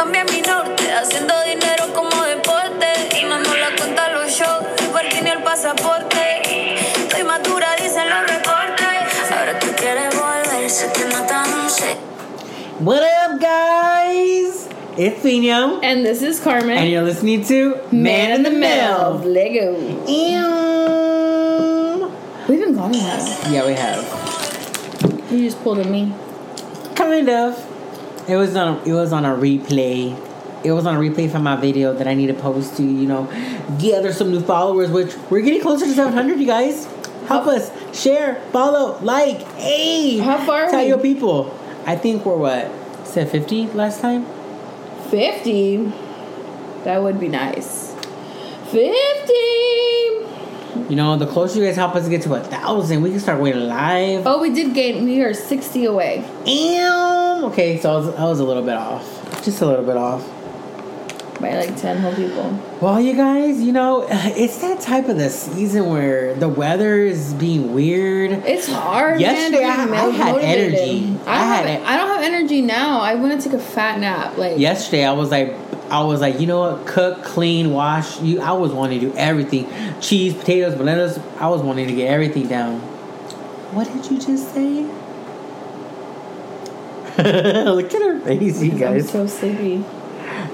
También mi norte, haciendo dinero como deporte. Y no nos la cuenta los shows, el parking el pasaporte. Estoy madura, dicen los reportes. Ahora tú quieres volver, se te nota, no sé. What up, guys? It's Pino. And this is Carmen. And you're listening to Man in the Mill. Lego. Ew. We've been gone a while. Yeah, we have. You just pulled a me. Kind of. It was on. It was on a replay. It was on a replay from my video that I need to post to you know gather some new followers. Which we're getting closer to 700. You guys, help us share, follow, like. Hey, How far are Tell your people. I think we're what said 50 last time. 50. That would be nice. 50. You know, the closer you guys help us get to a thousand, we can start going live. Oh, we did gain. We are 60 away. Damn. Okay, so I was, I was a little bit off. Just a little bit off. By like 10 whole people. Well, you guys, you know, it's that type of the season where the weather is being weird. It's hard. Yesterday, man, I- I had motivated. energy. I, I had. I don't have energy now. I want to take a fat nap. Like Yesterday, I was like, I was like, you know what? Cook, clean, wash. You, I was wanting to do everything. Cheese, potatoes, bananas. I was wanting to get everything down. What did you just say? Look at her face, you I'm so sleepy.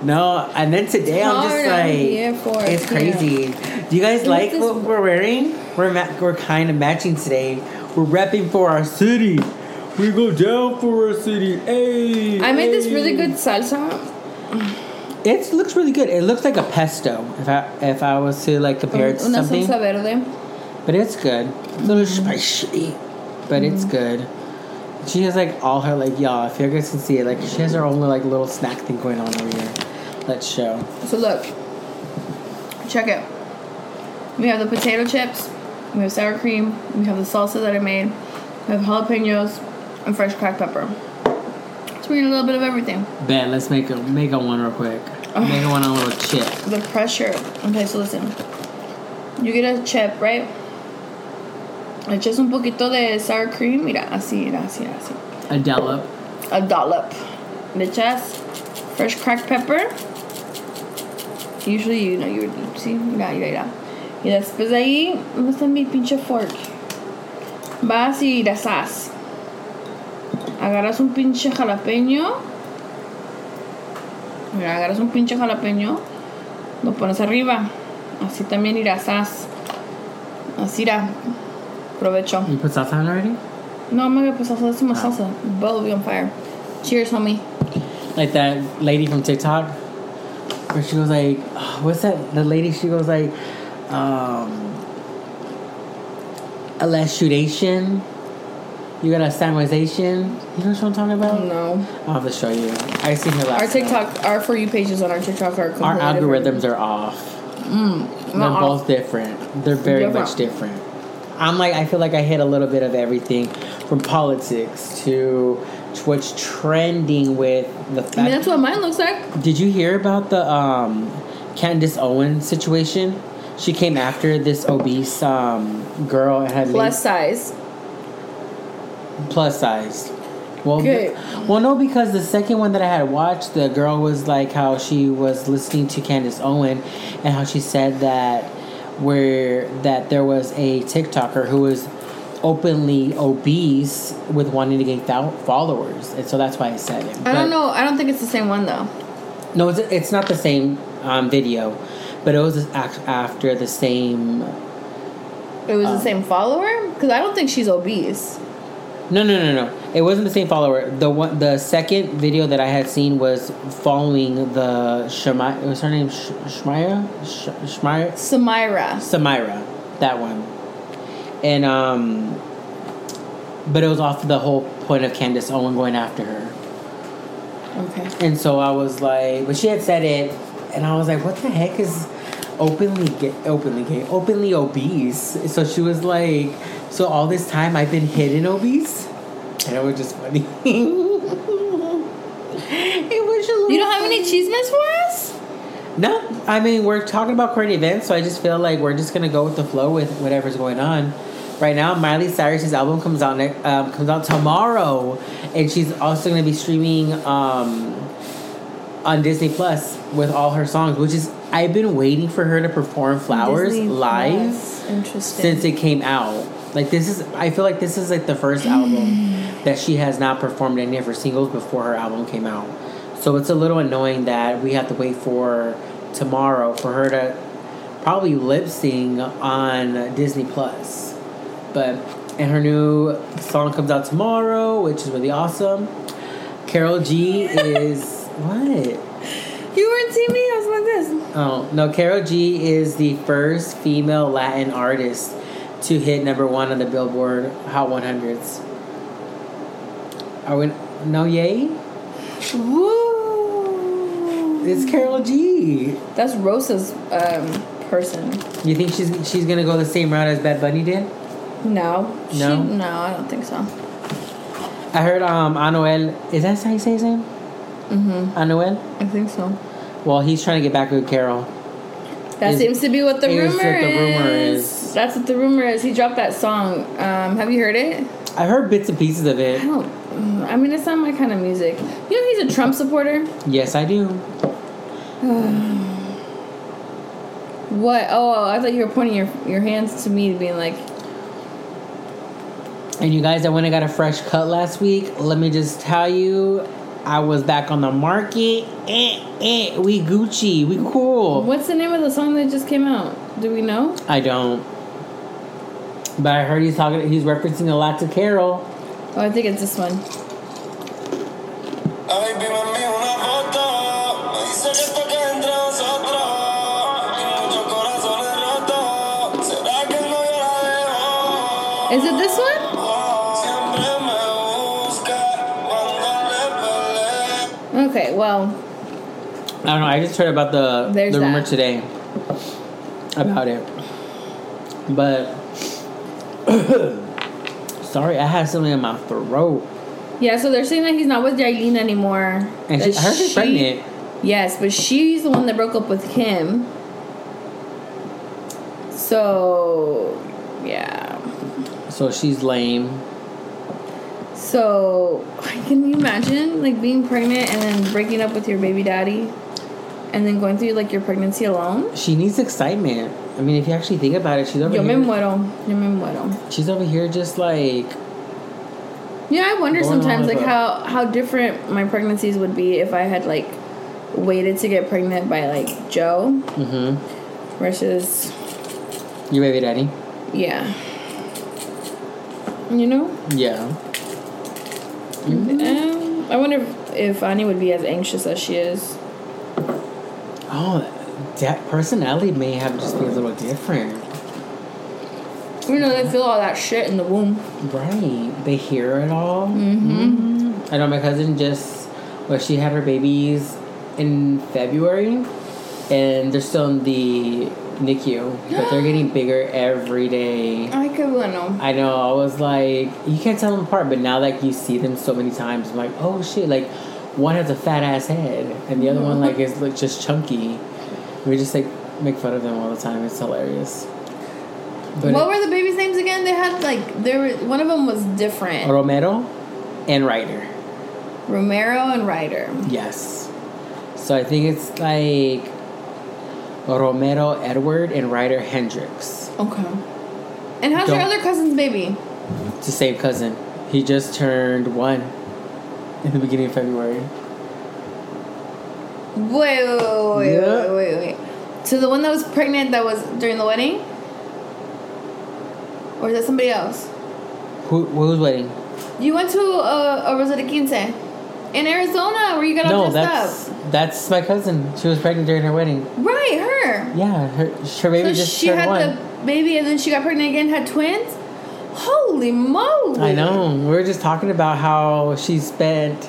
No, and then today I'm just like, it, it's crazy. Do you guys Look like at this- what we're wearing? We're ma- we're kind of matching today. We're repping for our city. We go down for our city. Hey. I made this really good salsa. It looks really good. It looks like a pesto. If I if I was to like compare it to Una something, salsa verde. but it's good. It's a little spicy, but it's Mm-hmm. good. She has like all her like y'all. If you guys can see it, like she has her own like little snack thing going on over here. Let's show. So look, check it. We have the potato chips, we have sour cream, we have the salsa that I made, we have jalapenos, and fresh cracked pepper. So we need a little bit of everything. Ben, let's make a make a one real quick. Make a one a little chip. The pressure. Okay, so listen. You get a chip, right? Echas un poquito de sour cream, mira, así, mira, así, así. A dollop. A dollop. Le echas fresh cracked pepper. Usually, you know, you would see, mira, mira, mira. Y después de ahí, ¿dónde está mi pinche fork? Vas y asas. Agarras un pinche jalapeño. Mira, agarras un pinche jalapeño. Lo pones arriba. Así también irasas. Así irá. Provecho. You put salsa on already? No, I'm gonna put salsa. That's too much salsa. Bowl will be on fire. Cheers, homie. Like that lady from TikTok, where she goes like, "What's that?" The lady she goes like, um, "Elastudation." You got a stimulation. You know what I'm talking about? No. I'll have to show you. I seen her last. Our night. TikTok, our For You pages on our TikTok are Our algorithms different. are off. They're Not both different. They're very Different. much different. I'm like, I feel like I hit a little bit of everything, from politics to, what's trending with the fact. I mean, that's what mine looks like. Did you hear about the um, Candace Owen situation? She came after this obese um, girl and had Plus size. Plus size. Well, well, no, because the second one that I had watched, the girl was like how she was listening to Candace Owen, and how she said that where that there was a TikToker who was openly obese with wanting to gain followers, and so that's why I said it. I But- don't know. I don't think it's the same one though. no, it's, it's not the same um, video, but it was after the same. It was Um, the same follower because I don't think she's obese. No, no, no, no. It wasn't the same follower. The one, the second video that I had seen was following the Shemai. Was her name Sh- Shmaya? Sh- Shmaya? Samira. Samira, that one. And um, but it was off the whole point of Candace Owen going after her. Okay. And so I was like, but she had said it, and I was like, what the heck is openly gay, openly gay, openly obese? So she was like, so all this time I've been hidden obese, and it was just funny. it was. You don't have any cheesemans for us? No, I mean we're talking about current events, so I just feel like we're just gonna go with the flow with whatever's going on. Right now, Miley Cyrus's album comes out um, comes out tomorrow, and she's also gonna be streaming um, on Disney Plus with all her songs, which is I've been waiting for her to perform Flowers Disney live since it came out. Like this is I feel like this is like the first album that she has not performed any of her singles before her album came out. So it's a little annoying that we have to wait for tomorrow for her to probably lip sync on Disney Plus. But and her new song comes out tomorrow, which is really awesome. Karol G is what? You weren't seeing me. I was like this. Oh no, Karol G is the first female Latin artist to hit number one on the Billboard Hot 100s. Are we no yay? Woo. It's Karol G. That's Rosa's um, person. You think she's she's gonna go the same route as Bad Bunny did? No. She- No? no, I don't think so. I heard um Anuel. Is that how you say his name? Mm-hmm. Anuel. I think so. Well, he's trying to get back with Karol. That Is- seems to be what the is rumor what the is. rumor is. That's what the rumor is. He dropped that song. Um, have you heard it? I heard bits and pieces of it. I don't. I mean, it's not my kind of music. You know, he's a Trump supporter. Yes, I do. What? Oh, I thought you were pointing your your hands to me, being like, And you guys, I went and got a fresh cut last week. Let me just tell you, I was back on the market. Eh, eh, we Gucci, we cool. "What's the name of the song that just came out? Do we know?" I don't. But I heard he's talking. He's referencing a lot to Karol. Oh, I think it's this one. Is it this envío Okay, well, I don't know. I just heard about the There's the rumor that. today about it. But sorry, I had something in my throat. yeah. So they're saying that he's not with Yailin anymore. And she, I heard she's she- pregnant. Yes, but she's the one that broke up with him. So, yeah. So she's lame. So, can you imagine like being pregnant and then breaking up with your baby daddy, and then going through like your pregnancy alone? She needs excitement. I mean, if you actually think about it, she's over Yo me here. muero. Yo me muero. She's over here just like Yeah, I wonder sometimes like how how different my pregnancies would be if I had like waited to get pregnant by like Joe mm-hmm. versus your baby daddy. yeah. You know? Yeah. I wonder if, if Annie would be as anxious as she is. Oh, that personality may have just be a little different. You know, they feel all that shit in the womb. Right. They hear it all. Mm-hmm. I know my cousin just, well, she had her babies in February, and they're still in the NICU, but they're getting bigger every day. Ay, qué bueno. I know. I was like, you can't tell them apart, but now like you see them so many times, I'm like, oh shit! Like one has a fat ass head, and the other one like is like just chunky. We just like make fun of them all the time. It's hilarious. But what were the babies' names again? They had like there were one of them was different. Romero and Ryder. Romero and Ryder. Yes. So I think it's like Romero Edward and Ryder Hendricks. Okay. And how's your Don't- other cousin's baby? It's the same cousin. He just turned one in the beginning of February. Wait, wait, wait, wait, Yeah. wait, wait, wait. So the one that was pregnant that was during the wedding? Or is that somebody else? Who was wedding You went to uh, a, a Rosetta Quince in Arizona where you got all No, dressed that's that's my cousin. She was pregnant during her wedding. Right, her. Yeah, her her baby so just she turned had one. the baby and then she got pregnant again, had twins? Holy moly. I know. We were just talking about how she spent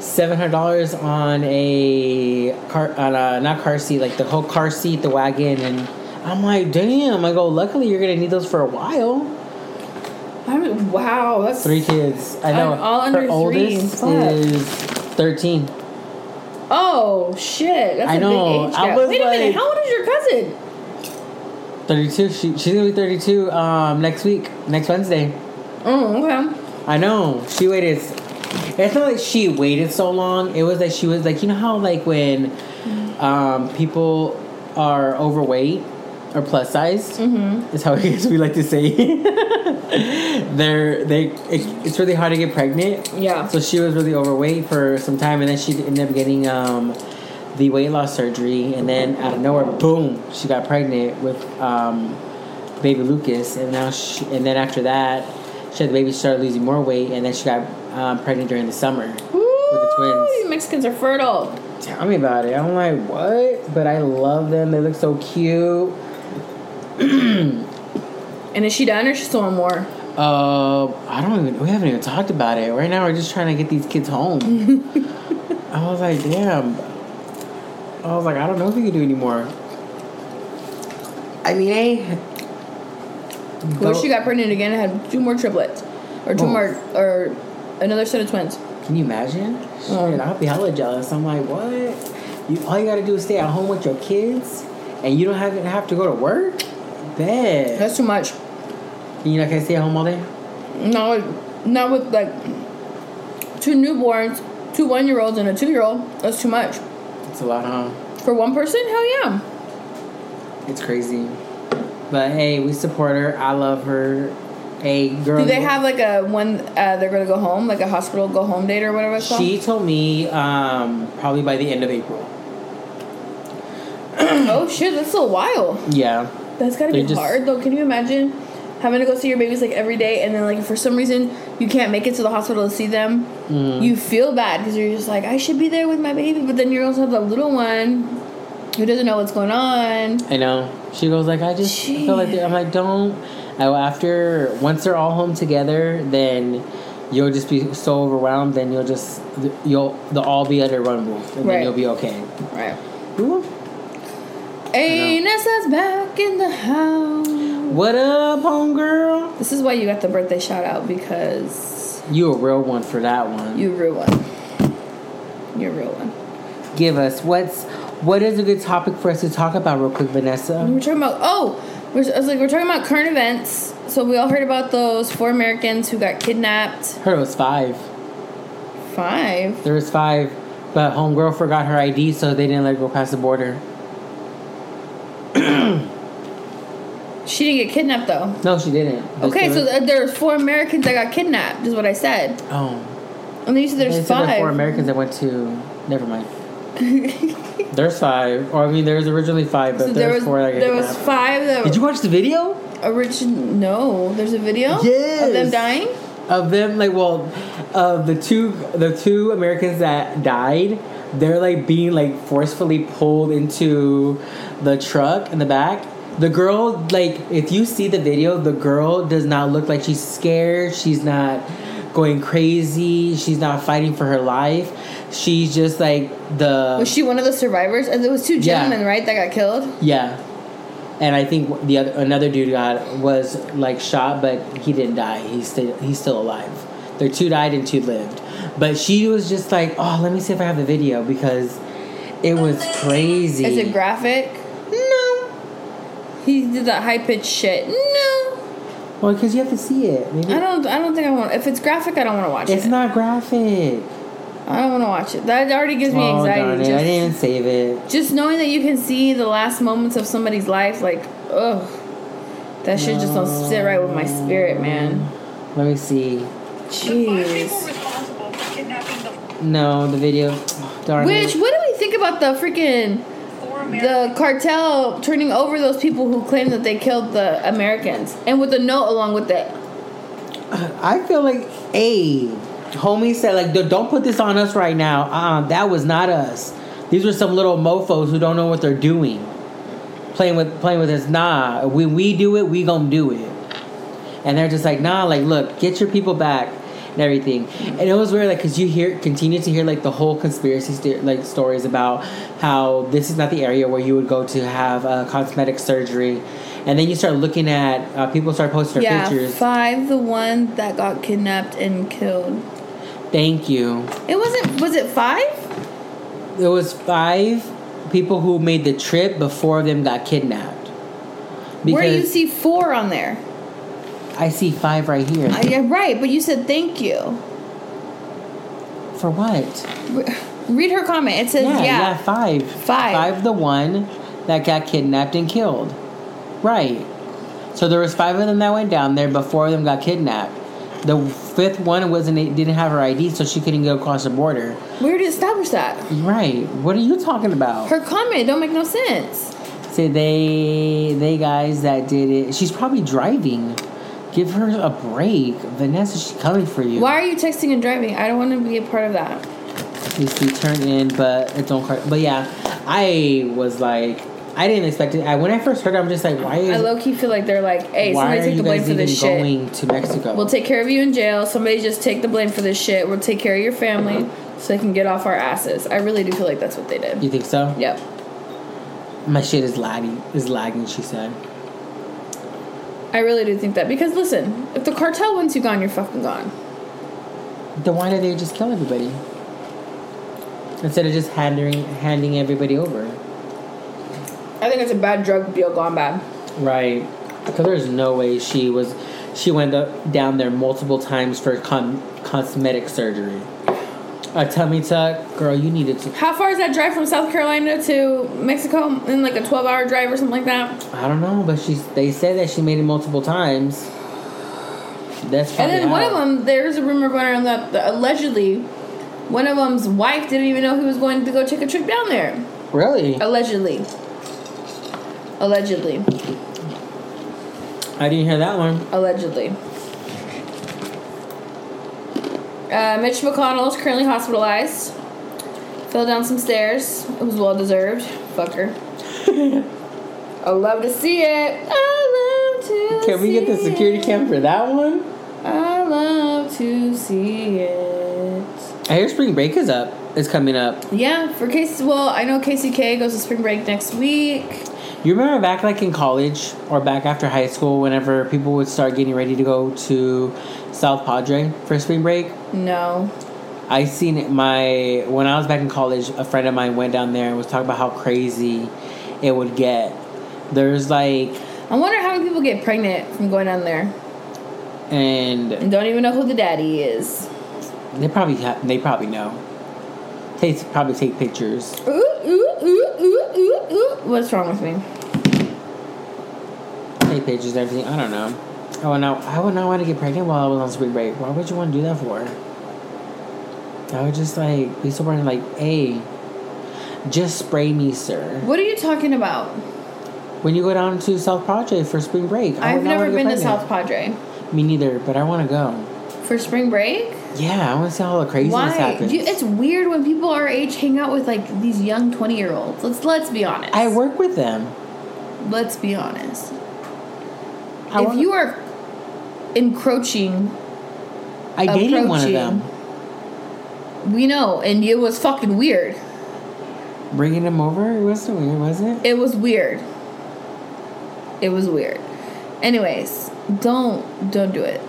seven hundred dollars on a car, on a not car seat, like the whole car seat, the wagon, and I'm like, damn. I go. Luckily, you're gonna need those for a while. I mean, wow, that's Three kids. I know. All under her three. oldest Fuck. is thirteen. Oh shit! That's I a know, big age I gap. was Wait a minute, like- how old is your cousin? Thirty-two. She, she's gonna be thirty-two um, next week, next Wednesday. Oh, okay. I know. She waited It's not like she waited so long. It was like she was like you know how like when um, people are overweight or plus size. Mm-hmm. Is how I guess we like to say. They're they. It, it's really hard to get pregnant. Yeah. So she was really overweight for some time, and then she ended up getting um, the weight loss surgery, and then out of nowhere, boom, she got pregnant with um, baby Lucas, and now she, and then after that, she had the baby started losing more weight, and then she got um, pregnant during the summer with the twins. You Mexicans are fertile. Tell me about it. I'm like, what? But I love them. They look so cute. And is she done or she's still on more? Uh, I don't even. We haven't even talked about it. Right now, we're just trying to get these kids home. I was like, damn. I was like, I don't know if we can do anymore. I mean, hey. Well, she got pregnant again and had two more triplets. Or two Oh. more, or another set of twins. Can you imagine? Shit, I'll be hella jealous. I'm like, what? You all you gotta do is stay at home with your kids, and you don't have to have to go to work. Bad. That's too much. You not gonna stay at home all day? No, not with like two newborns, two one year olds, and a two year old. That's too much. It's a lot, huh? For one person? Hell yeah. It's crazy. But hey, we support her. I love her. Hey, girl. Do they have like a when uh, they're gonna go home, like a hospital go home date or whatever it's called? She told me um, probably by the end of April. oh shit, that's a while. Yeah. That's gotta be just- hard though. Can you imagine having to go see your babies like every day, and then like for some reason you can't make it to the hospital to see them? Mm. You feel bad because you're just like, I should be there with my baby, but then you also have the little one who doesn't know what's going on. I know. She goes like, I just feel like I'm like, don't. I, after once they're all home together, then you'll just be so overwhelmed. Then you'll just you'll they'll all be under one roof, and Right. then you'll be okay. Right. Ooh. Nessa's back in the house. What up, homegirl? This is why you got the birthday shout out because You a real one for that one. you're a real one. You're a real one. Give us what's what is a good topic for us to talk about real quick, Vanessa? We're talking about oh, we're, I was like we're talking about current events. So we all heard about those four Americans who got kidnapped. Heard it was five. Five. There was five, but homegirl forgot her ID, so they didn't let her go past the border. She didn't get kidnapped though. No, she didn't. But Okay, so th- there's four Americans that got kidnapped. Is what I said. oh, And then you said they there's said there four. Americans that went to. Never mind. there's five, or I mean, there's originally five, but So there there's was four that got there was kidnapped. five that Did you watch the video origin. No, there's a video Yes. of them dying. of them? Like, well, of the two, the two Americans that died, they're like being like forcefully pulled into the truck in the back. The girl, like, if you see the video, the girl does not look like she's scared. She's not going crazy. She's not fighting for her life. She's just like the Was she one of the survivors? And there was two Yeah. gentlemen, right, that got killed. yeah. And I think the other another dude got was like shot, but he didn't die. He's still he's still alive. There two died and two lived. But she was just like, oh, let me see if I have the video because it was crazy. Is it graphic? No. He did that high pitched shit. No. well, because you have to see it. Maybe I don't. I don't think I want. If it's graphic, I don't want to watch it's it. It's not graphic. I don't want to watch it. That already gives me oh darn anxiety. it! I didn't save it. just knowing that you can see the last moments of somebody's life, like, ugh, that shit just don't sit right with my spirit, man. Let me see. The Jeez. responsible for kidnapping the No, the video. Darn Which, it. what do we think about the freaking four the cartel turning over those people who claim that they killed the Americans and with a note along with it? I feel like, a homie said like, "Don't- put this on us right now. Uh, that was not us. These were some little mofo's who don't know what they're doing, playing with playing with us. Nah, when we do it, we gonna do it. And they're just like, nah, like, look, get your people back and everything. And it was weird, like, cause you hear, continue to hear like the whole conspiracy st- like stories about how this is not the area where you would go to have uh, cosmetic surgery. And then you start looking at uh, people start posting their yeah, pictures. five, the one that got kidnapped and killed. Thank you. It wasn't. Was it five? It was five people who made the trip before them got kidnapped. Where do you see four on there? I see five right here. Uh, yeah, right. But you said thank you. for what? Read her comment. It says, Yeah, yeah. yeah, five. Five. Five, the one that got kidnapped and killed. Right. So there was five of them that went down there. But four of them got kidnapped. The fifth one wasn't didn't have her ID, so she couldn't go across the border. We already established that. Right. What are you talking about? Her comment don't make no sense. Say they they guys that did it. She's probably driving. Give her a break, Vanessa. She's coming for you. Why are you texting and driving? I don't want to be a part of that. You see, turn in, but it's on car. But yeah, I was like, I didn't expect it. I when I first heard, it, I'm just like, why Is, I low key feel like they're like, hey, somebody take the blame for this shit. going to Mexico? We'll take care of you in jail. Somebody just take the blame for this shit. We'll take care of your family uh-huh. so they can get off our asses. I really do feel like that's what they did. you think so? Yep. My shit is lagging. Is lagging. She said. I really do think that because listen, if the cartel wants you gone, you're fucking gone. Then why did they just kill everybody instead of just handing handing everybody over? I think it's a bad drug deal gone bad. Right. Because there's no way she was. She went up, down there multiple times for con- cosmetic surgery. A tummy tuck, girl. You needed to. How far is that drive from South Carolina to Mexico? In like a 12 hour drive or something like that? I don't know, but she's. They said that she made it multiple times. That's And then one of them, there's a rumor going around that, that allegedly one of them's wife didn't even know he was going to go take a trip down there. Really? Allegedly. Allegedly. I didn't hear that one. Allegedly. Uh, Mitch McConnell is currently hospitalized. Fell down some stairs. It was well deserved. Fucker. I love to see it. I love to Can we get the security it. cam for that one? I love to see it. I hear spring break is up. Is coming up. Yeah, for Casey. Well, I know KCK goes to spring break next week. You remember back like in college or back after high school, whenever people would start getting ready to go to South Padre for spring break? No. I seen it- my when I was back in college. A friend of mine went down there and was talking about how crazy it would get. There's like I wonder how many people get pregnant from going down there and and don't even know who the daddy is. they probably ha- they probably know. They probably take pictures. Ooh, ooh, ooh, ooh, ooh, ooh. What's wrong with me? Take pictures and everything. I don't know. Oh, I would not. I would not want to get pregnant while I was on spring break. Why would you want to do that for? I would just like be so burning. Like, hey, just spray me, sir. What are you talking about? When you go down to South Padre for spring break, I I've never been to. South Padre Me neither, but I want to go. for spring break. Yeah, I want to see how all the craziness Why? happens. You, it's weird when people our age hang out with like these young twenty year olds. Let's let's be honest. I work with them. Let's be honest. I if wanna- you are encroaching, I dated one of them, we know, and it was fucking weird. bringing him over. It wasn't weird, was it? It was weird. It was weird. Anyways, don't don't do it.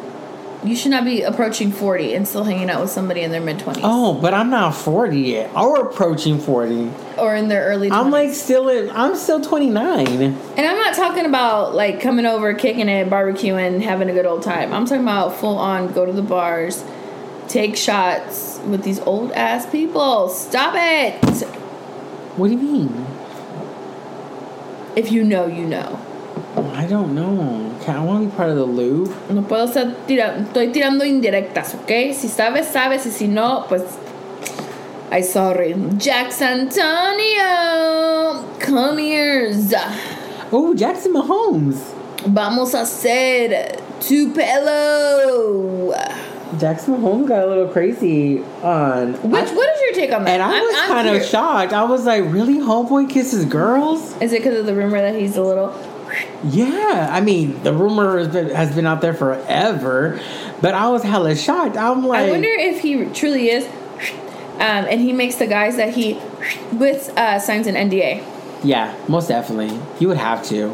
You should not be approaching forty and still hanging out with somebody in their mid twenties Oh, but I'm not 40 yet. Or approaching 40. or in their early. 20s. I'm like still in. I'm still 29. and I'm not talking about like coming over, kicking it, barbecuing, having a good old time. I'm talking about full on go to the bars, take shots with these old ass people. Stop it. What do you mean? If you know, you know. I don't know. Can- I be part of the loop. No puedo estar tirando, estoy tirando indirectas, ¿ok? Si sabes, sabes, y si no, pues. I sorry. Jax Antonio, come here. Oh, Jackson Mahomes. Vamos a hacer Tupelo. Jackson Mahomes got a little crazy on. Which, I- what is your take on that? and I I'm- was I'm kind of curious. shocked. I was like, really? Homeboy kisses girls? Is it because of the rumor that he's a little. Yeah. I mean, the rumor has been, has been out there forever, but I was hella shocked. I'm like, I wonder if he truly is. Um, and he makes the guys that he with uh, signs an NDA. yeah, most definitely. You would have to.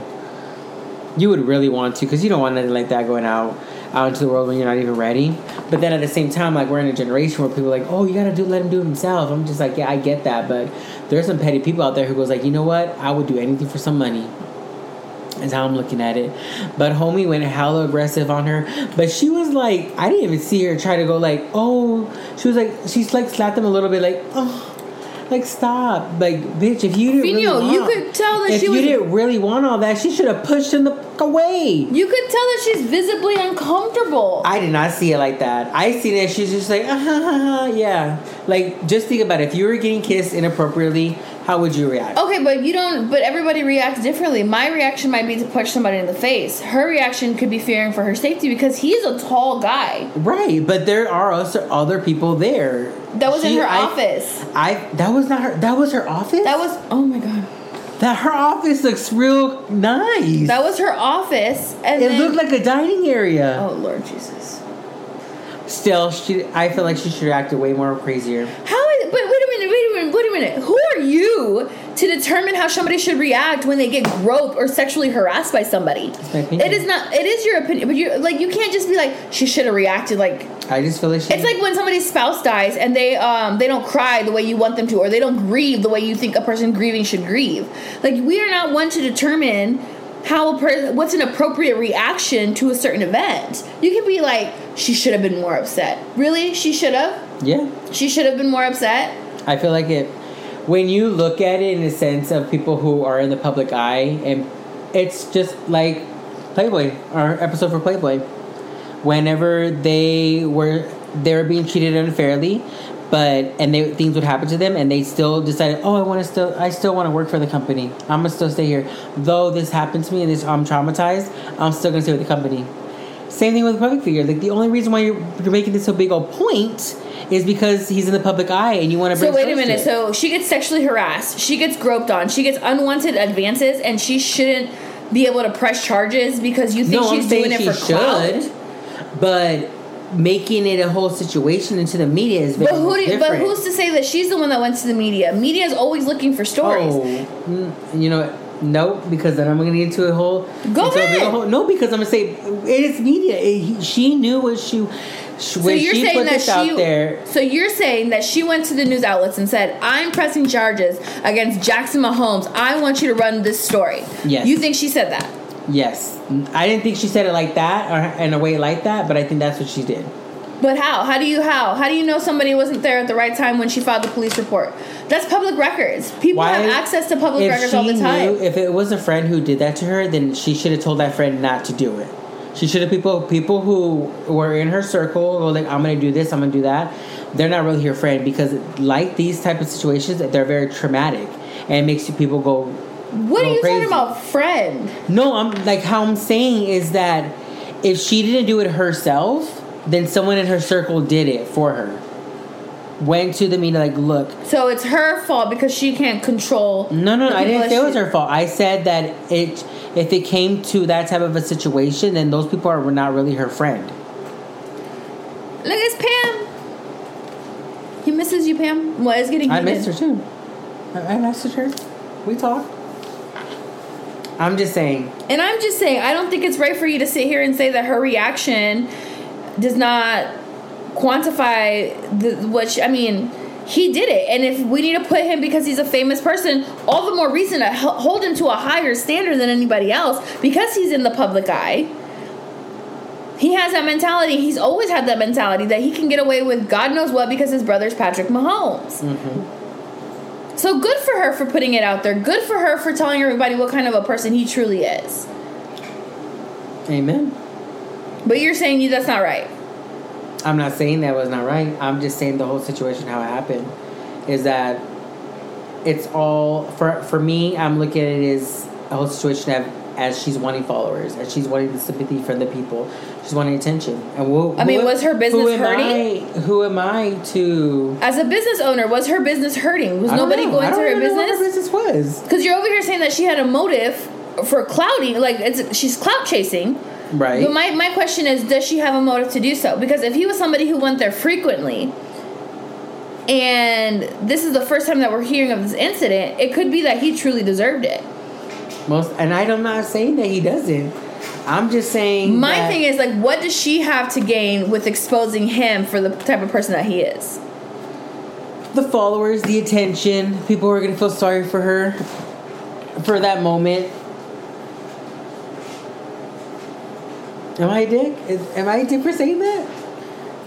You would really want to, because you don't want anything like that going out out into the world when you're not even ready. But then at the same time, like we're in a generation where people are like, oh, you gotta do let him do it himself. I'm just like, yeah, I get that, but there's some petty people out there who goes like, you know what? I would do anything for some money. Is how I'm looking at it. But homie went hella aggressive on her. But she was like, I didn't even see her try to go like, oh. She was like, she's like slapped him a little bit, like, oh. Like stop, like bitch! If you didn't really want, you could tell that if she you was- didn't really want all that, she should have pushed him the fuck away. You could tell that she's visibly uncomfortable. I did not see it like that. I seen it. She's just like, ah, ha, ha, ha, yeah. Like, just think about it. If you were getting kissed inappropriately, how would you react? Okay, but you don't. But everybody reacts differently. My reaction might be to punch somebody in the face. Her reaction could be fearing for her safety because he's a tall guy. Right, but there are also other people there. That was in her I- office. I that was not her. That was her office. That was oh my god. that. Her office looks real nice. That was her office, and it then, looked like a dining area. oh Lord Jesus. Still, she. I feel like she should have acted way more crazier. How? But wait a minute. Wait a minute. Wait a minute. Who are you to determine how somebody should react when they get groped or sexually harassed by somebody? It is not. It is your opinion, but you like you can't just be like she should have reacted like I just feel like she. It's like when somebody's spouse dies and they um they don't cry the way you want them to, or they don't grieve the way you think a person grieving should grieve. Like we are not one to determine how a person what's an appropriate reaction to a certain event. You can be like, she should have been more upset. Really, she should have. Yeah. She should have been more upset. I feel like it when you look at it in the sense of people who are in the public eye and it's just like Playboy, our episode for Playboy. Whenever they were they were being treated unfairly, but and they, things would happen to them and they still decided, "Oh, I want to still I still want to work for the company. I'm going to still stay here. Though this happened to me and this I'm traumatized, I'm still going to stay with the company." Same thing with a public figure. Like the only reason why you're, you're making this so big a point is because he's in the public eye and you want to bring So wait a minute. So she gets sexually harassed. She gets groped on. She gets unwanted advances, and she shouldn't be able to press charges because you think no, she's doing it she for clout. should, but making it a whole situation into the media is very But who? Do, but who's to say that she's the one that went to the media? Media is always looking for stories. Oh, you know? No, because then I'm gonna get into a whole. Go into a whole- no, because I'm gonna say it is media. It- he- she knew what she. So you're saying that she. there. So you're saying that she went to the news outlets and said, "I'm pressing charges against Jackson Mahomes. I want you to run this story." Yes. You think she said that? Yes, I didn't think she said it like that or in a way like that, but I think that's what she did. But how? How do you how? How do you know somebody wasn't there at the right time when she filed the police report? That's public records. People have access to public records all the time. Knew, if it was a friend who did that to her, then she should have told that friend not to do it. She should have people people who were in her circle were like, I'm gonna do this, I'm gonna do that. They're not really her friend because like these type of situations, they're very traumatic and it makes you people go. what are you crazy. talking about, friend? No, I'm like how I'm saying is that if she didn't do it herself, then someone in her circle did it for her. Went to the media like, look, So it's her fault because she can't control. No, no, the I didn't say it was her fault. I said that it, if it came to that type of a situation, then those people are not really her friend. Look, it's Pam. He misses you, Pam. What is getting I heated? missed her too. I, I messaged her. We talk. I'm just saying. And I'm just saying, I don't think it's right for you to sit here and say that her reaction does not quantify the what. I mean, he did it, and if we need to put him because he's a famous person, all the more reason to h- hold him to a higher standard than anybody else because he's in the public eye. He has that mentality. He's always had that mentality that he can get away with God knows what because his brother's Patrick Mahomes. Mm-hmm. So good for her for putting it out there. Good for her for telling everybody what kind of a person he truly is. Amen. But you're saying you that's not right. I'm not saying that was not right. I'm just saying the whole situation, how it happened, is that it's all for for me. I'm looking at it as a whole situation as, as she's wanting followers, as she's wanting the sympathy from the people. She's wanting attention. And who, I mean, who- was her business who hurting? I, who am I to? As a business owner, was her business hurting? Was nobody know. going to her even know what business? her business was. Because you're over here saying that she had a motive for clouding, like it's she's clout chasing. Right. But my, my question is, does she have a motive to do so? Because if he was somebody who went there frequently, and this is the first time that we're hearing of this incident, it could be that he truly deserved it. Most, and I'm not saying that he doesn't. I'm just saying. My that thing is like, what does she have to gain with exposing him for the type of person that he is? the followers, the attention, people are gonna feel sorry for her for that moment. Am I a dick? Is, am I a dick for saying that?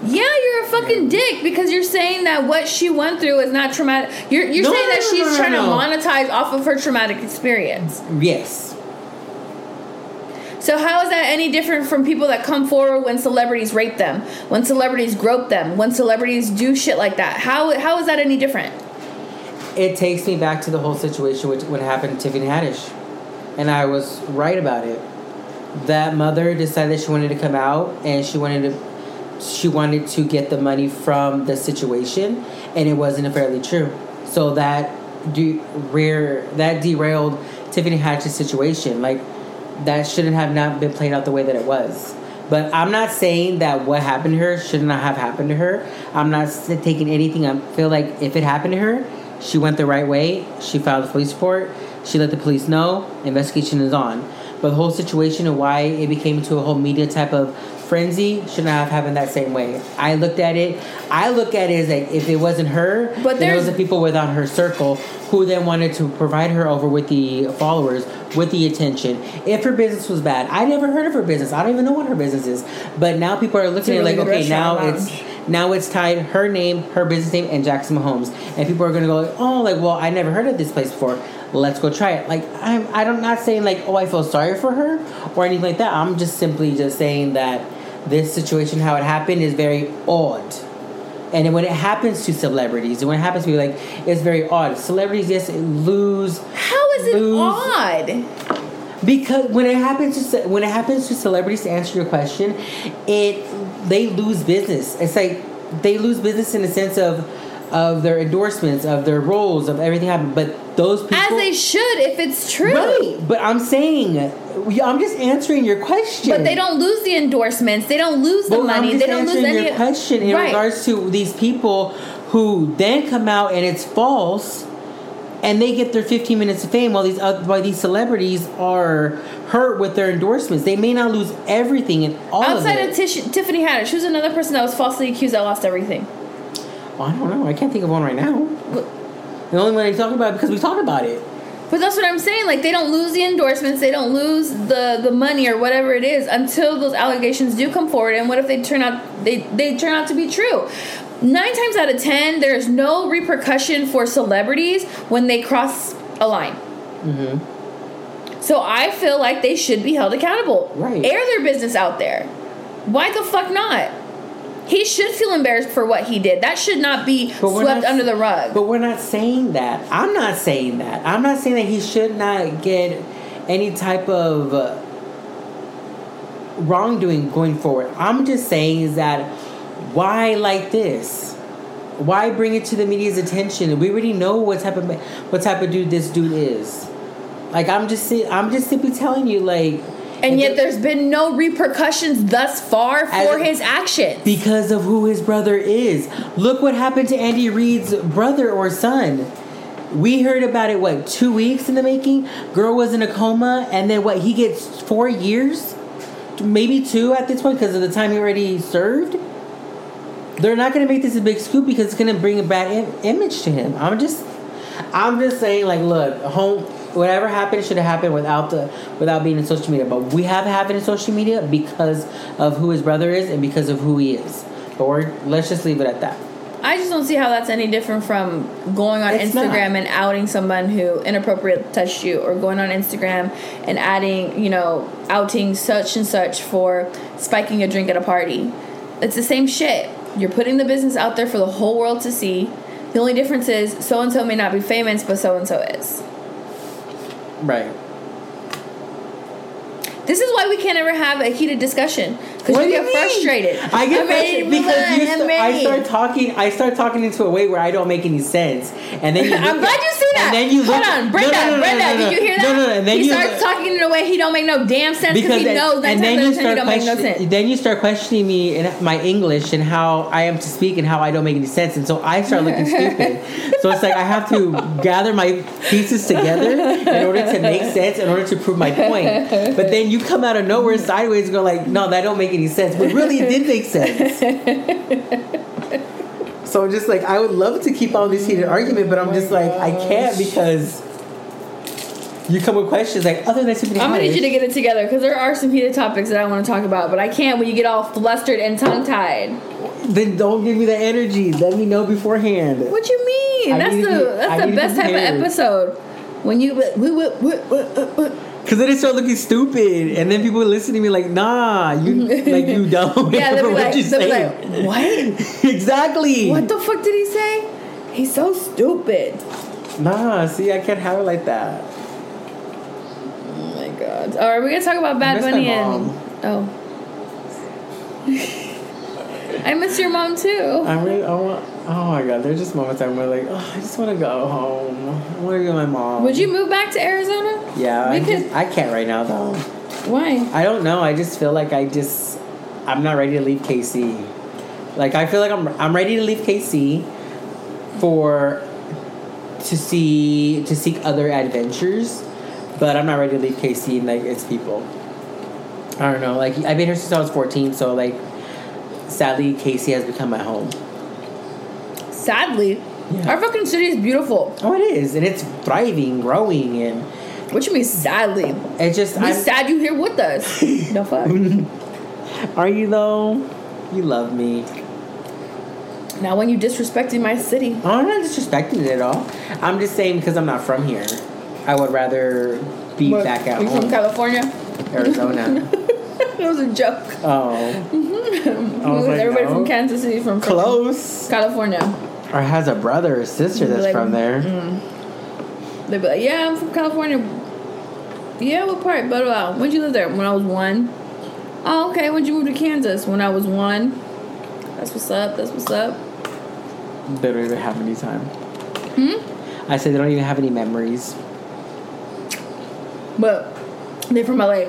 Yeah, you're a fucking dick because you're saying that what she went through is not traumatic. You're you're No, saying no, that no, she's trying to monetize off of her traumatic experience. Yes. So how is that any different from people that come forward when celebrities rape them, when celebrities grope them, when celebrities do shit like that? How how is that any different? It takes me back to the whole situation which what happened to Tiffany Haddish, and I was right about it. That mother decided she wanted to come out and she wanted to she wanted to get the money from the situation, and it wasn't fairly true. So that rare that derailed Tiffany Haddish's situation. Like that shouldn't have not been played out the way that it was. But I'm not saying that what happened to her should not have happened to her. I'm not taking anything. I feel like if it happened to her, she went the right way. She filed police report. She let the police know. Investigation is on. But the whole situation and why it became into a whole media type of frenzy should not have happened that same way. I looked at it. I look at it as like if it wasn't her, But then it was the people within her circle who then wanted to provide her over with the followers, with the attention. If her business was bad, I never heard of her business. I don't even know what her business is. But now people are looking a at it really like, okay, now restaurant it's lounge. now it's tied her name, her business name, and Jackson Mahomes, and people are gonna go, like, oh, like, well, I never heard of this place before. Let's go try it. Like, I'm, I'm not saying like, oh, I feel sorry for her or anything like that. I'm just simply just saying that this situation, how it happened, is very odd. And when it happens to celebrities, and when it happens to people, like, it's very odd. Celebrities just lose How is it Lose- odd? because when it happens to when it happens to celebrities to answer your question, it they lose business. It's like they lose business in the sense of of their endorsements, of their roles, of everything happened. But those people, As they should if it's true. right? But I'm saying, I'm just answering your question. But they don't lose the endorsements. They don't lose the Well, money. They don't lose answering any. your question in Right. regards to these people who then come out and it's false, and they get their 15 minutes of fame while these other, while these celebrities are hurt with their endorsements. They may not lose everything and all Outside of of. Tish, Tiffany Haddish, who's another person that was falsely accused that lost everything. Well, I don't know. I can't think of one right now. The only one I talk about because we talked about it. But that's what I'm saying. Like they don't lose the endorsements, they don't lose the the money or whatever it is until those allegations do come forward. And what if they turn out they they turn out to be true? Nine times out of ten, there's no repercussion for celebrities when they cross a line. Mm-hmm. So I feel like they should be held accountable. Right. Air their business out there. Why the fuck not? He should feel embarrassed for what he did. That should not be swept not- under the rug. But we're not saying that. I'm not saying that. I'm not saying that he should not get any type of uh, wrongdoing going forward. I'm just saying is that why like this? Why bring it to the media's attention? We already know what type of what type of dude this dude is. Like I'm just I'm just simply telling you like and yet there's been no repercussions thus far for his actions. because of who his brother is. Look what happened to Andy Reid's brother or son. We heard about it what two weeks in the making. Girl was in a coma, and then what? He gets four years, maybe two at this point because of the time he already served. They're not going to make this a big scoop because it's going to bring a bad Im- image to him. I'm just, I'm just saying, like, look, home, whatever happened should have happened without the, without being in social media. But we have happened in social media because of who his brother is and because of who he is. But we're, let's just leave it at that. I just don't see how that's any different from going on It's Instagram not. and outing someone who inappropriate touched you, or going on Instagram and adding, you know, outing such and such for spiking a drink at a party. It's the same shit. You're putting the business out there for the whole world to see. The only difference is so and so may not be famous, but so and so is. Right. This is why we can't ever have a heated discussion because What you get mean? frustrated. I get I'm frustrated because you st- I start talking. I start talking into a way where I don't make any sense, and then you I'm glad you see that. And then you Hold look- on, Brenda, No, no, no, Brenda, did you hear that? No, no, no. And then he you starts talking in a way he don't make no damn sense because he knows that and then you start don't make no sense. then you start questioning me in my English and how I am to speak and how I don't make any sense, and so I start looking stupid. So it's like I have to gather my pieces together in order to make sense, in order to prove my point. But then you come out of nowhere sideways and go like, "No, that don't make any sense," but really it did make sense. So I'm just like, I would love to keep on this heated argument, but I'm just oh like, I can't because You come with questions like other than Tiffany I'm gonna need you to get it together because there are some heated topics that I want to talk about, but I can't when you get all flustered and tongue tied. Then don't give me the energy. Let me know beforehand. What you mean? I that's the be- that's I the best type of episode. When you what, what, what, Cause then it started looking stupid, and then people would listen to me like, "Nah, you like you don't." yeah, they'll be what like, you they'll be like, what? exactly. What the fuck did he say? He's so stupid. Nah, see, I can't have it like that. Oh my god. All right, we're gonna talk about Bad Bunny and oh. I miss your mom too. I'm really, I want. Oh my god, there's just moments I'm like, oh, I just want to go home. I want to be with my mom. Would you move back to Arizona? Yeah, I, could- I can't right now though. Why? I don't know. I just feel like I just I'm not ready to leave KC. Like I feel like I'm I'm ready to leave KC for to see to seek other adventures, but I'm not ready to leave KC and like its people. I don't know. Like I've been here since I was 14, so like sadly KC has become my home. Sadly, Yeah. our fucking city is beautiful. Oh, it is, and it's thriving, growing, and What you mean sadly? it just. We I'm, sad you here with us. no fuck. Are you though? You love me. Now when you disrespecting my city, Oh, I'm not disrespecting it at all. I'm just saying because I'm not from here. I would rather be What, back at you from home, California? Arizona. it was a joke. oh, I was like, Everybody no. from Kansas City from close. California. Or has a brother or sister that's Like, from there. They'd be like, "Yeah, I'm from California." Yeah, what part? But uh, when'd you live there? When I was one. Oh, okay. When'd you move to Kansas? When I was one. That's what's up. That's what's up. They don't even have any time. Hmm. I said they don't even have any memories. But they're from LA.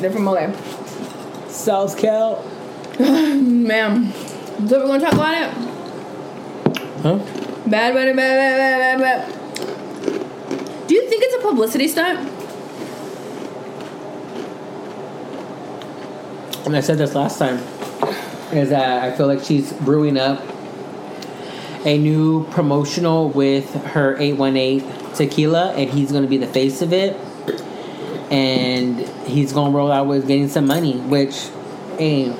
They're from LA. South Cal. Ma'am. So we're gonna talk about it. Huh? Bad, bad, bad, bad, bad, bad, bad. Do you think it's a publicity stunt? And I said this last time. Is that I feel like she's brewing up a new promotional with her 818 tequila, and he's going to be the face of it. And he's going to roll out with getting some money, which, hey,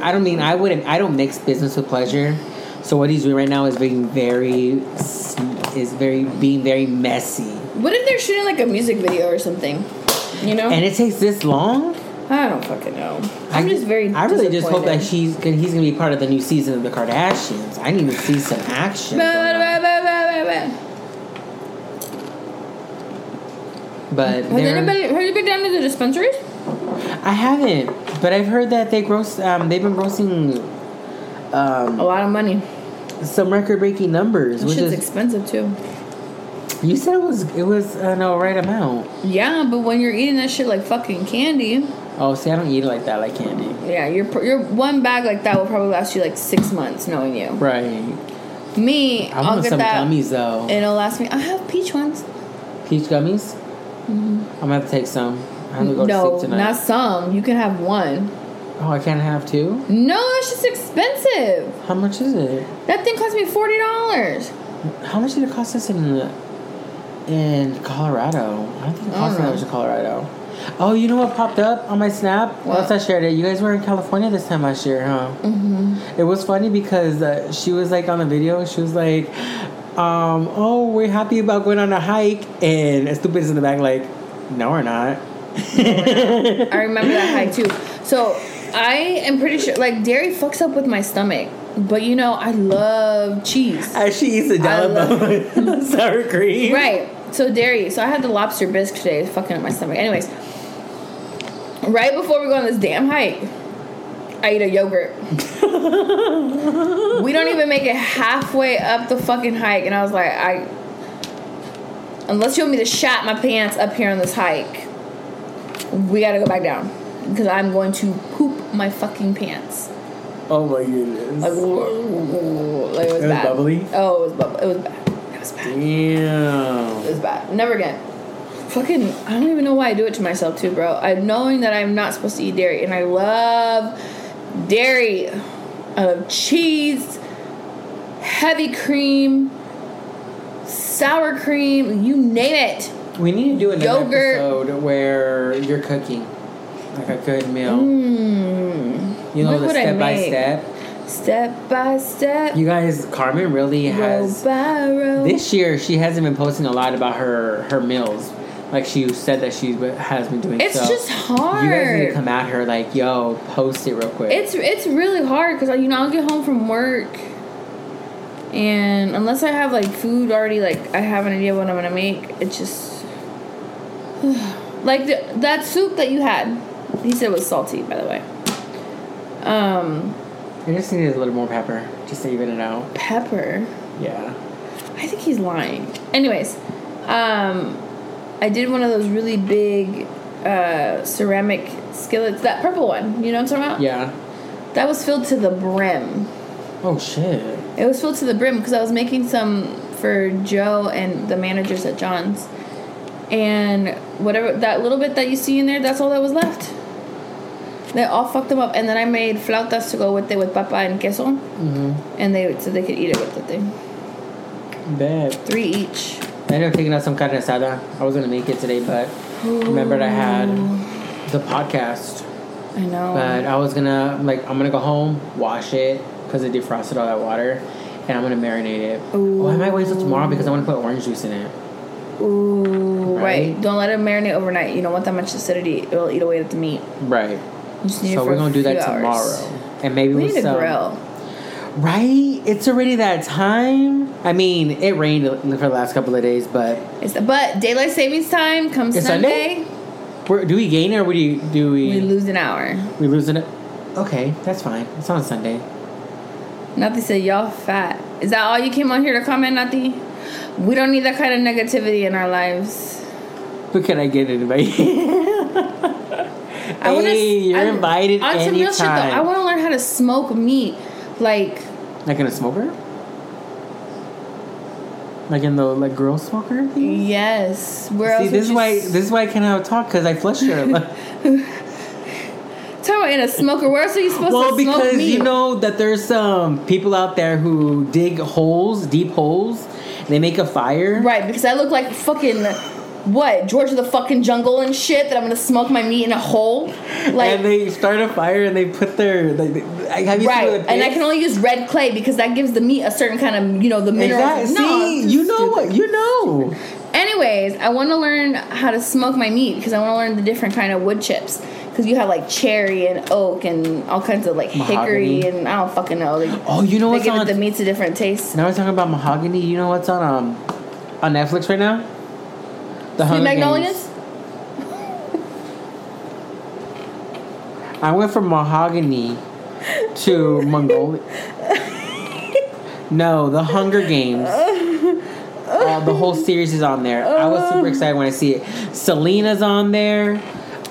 I don't mean I wouldn't. I don't mix business with pleasure. So what he's doing right now is being very, is very being very messy. What if they're shooting like a music video or something? You know? And it takes this long. I don't fucking know. I'm I just very. I really just hope that she's gonna- he's gonna be part of the new season of the Kardashians. I need to see some action. But Has anybody have you been down to the dispensaries? I haven't, but I've heard that they gross. Um, they've been grossing A um, lot of money. some record-breaking numbers. That Which is, expensive too. you said it was it was an all right amount. Yeah, but when you're eating that shit like fucking candy, Oh, see, I don't eat it like that, like candy. yeah, your your one bag like that will probably last you like six months, knowing you. Right. Me, I I'll get some that. gummies though. and It'll last me. I have peach ones. Peach gummies. I'm gonna have to take some. I have to go Mm-hmm. no, to sleep tonight. not some. You can have one. oh, I can't have two. No, that's just expensive. How much is it? That thing cost me forty dollars. How much did it cost us in in Colorado? I don't think it cost that much in Colorado. Oh, you know what popped up on my snap? What? Once I shared it, you guys were in California this time last year, huh? Mm-hmm. It was funny because uh, she was like on the video. She was like, um, "Oh, we're happy about going on a hike," and Stupid is in the back like, "No, we're not." I remember that hike too. So I am pretty sure like dairy fucks up with my stomach. But you know, I love cheese. As she eats a Jell-O sour cream. Right. So dairy. So I had the lobster bisque today, it's fucking up my stomach. Anyways, right before we go on this damn hike, I eat a yogurt. we don't even make it halfway up the fucking hike, and I was like, I unless you want me to shat my pants up here on this hike, we gotta go back down. Because I'm going to poop my fucking pants. Oh my goodness. Like, like it was It was bad. bubbly? Oh, it was bubbly. It was bad. It was bad. Damn. It was bad. Never again. Fucking, I don't even know why I do it to myself too, bro. I'm knowing that I'm not supposed to eat dairy, and I love dairy. I love cheese, heavy cream, sour cream, you name it. We need to do another Yogurt. episode where you're cooking, like a good meal. Mmm. You know Look the step by step. Step by step. You guys, Carmen really has. This year, she hasn't been posting a lot about her her meals, like she said that she has been doing. it's so just hard. You guys need to come at her like, yo, post it real quick. It's it's really hard because you know I'll get home from work, and unless I have like food already, like I have an idea what I'm gonna make. It's just like the, that soup that you had. He said it was salty, by the way. Um, I just needed a little more pepper just to even it out. pepper. Yeah. I think he's lying. Anyways, um, I did one of those really big uh, ceramic skillets. That purple one, you know what I'm talking about? Yeah. That was filled to the brim. Oh shit. It was filled to the brim because I was making some for Joe and the managers at John's. And whatever, that little bit that you see in there, that's all that was left. They all fucked them up. And then I made flautas to go with it with papa and queso. Mm-hmm. And they so they could eat it with the thing. Bad. Three each. I ended up taking out some carne asada. I was gonna make it today, but remembered I had the podcast. I know. But I was gonna like I'm gonna go home, wash it because it defrosted all that water, and I'm gonna marinate it. Oh, I might wait till tomorrow because I want to put orange juice in it. Ooh, right. Right. Don't let it marinate overnight. You don't want that much acidity. It'll eat away at the meat. Right. You just need it So we're gonna do that hours. tomorrow, and maybe We need a some. grill. Right? It's already that time. I mean, it rained for the last couple of days, but It's but daylight savings time comes It's Sunday. we're, do we gain or do we do we We lose an hour. we losing it? Okay, that's fine. It's on Sunday. Nati said, "Y'all fat." Is that all you came on here to comment, Nati? We don't need that kind of negativity in our lives. But can I get an invite? I wanna, hey, you're I- invited on some real shit though. I want to learn how to smoke meat, like Like in a smoker? Like in the like girl smoker? thing? yes. Where See, else? this is why s- this is why I cannot talk because I flushed her. Talking about in a smoker. Where else are you supposed well, to smoke Well, because meat? you know that there's some people out there who dig holes, deep holes. They make a fire. Right, because I look like fucking what George of the fucking jungle and shit. That I'm gonna smoke my meat in a hole, like and they start a fire and they put their like. Have you right. seen And I can only use red clay because that gives the meat a certain kind of you know the minerals. Exactly. No, See, you know stupid. what you know. Anyways, I want to learn how to smoke my meat because I want to learn the different kind of wood chips. Because you have like cherry and oak and all kinds of like hickory and I don't fucking know. Like, Oh, you know they what's give on? it the meats a different taste. now we're talking about mahogany. You know what's on um on Netflix right now? The Sweet Hunger magnolias. Games. I went from mahogany to Mongolia. No, the Hunger Games. Uh, the whole series is on there. I was super excited when I see it. Selena's on there.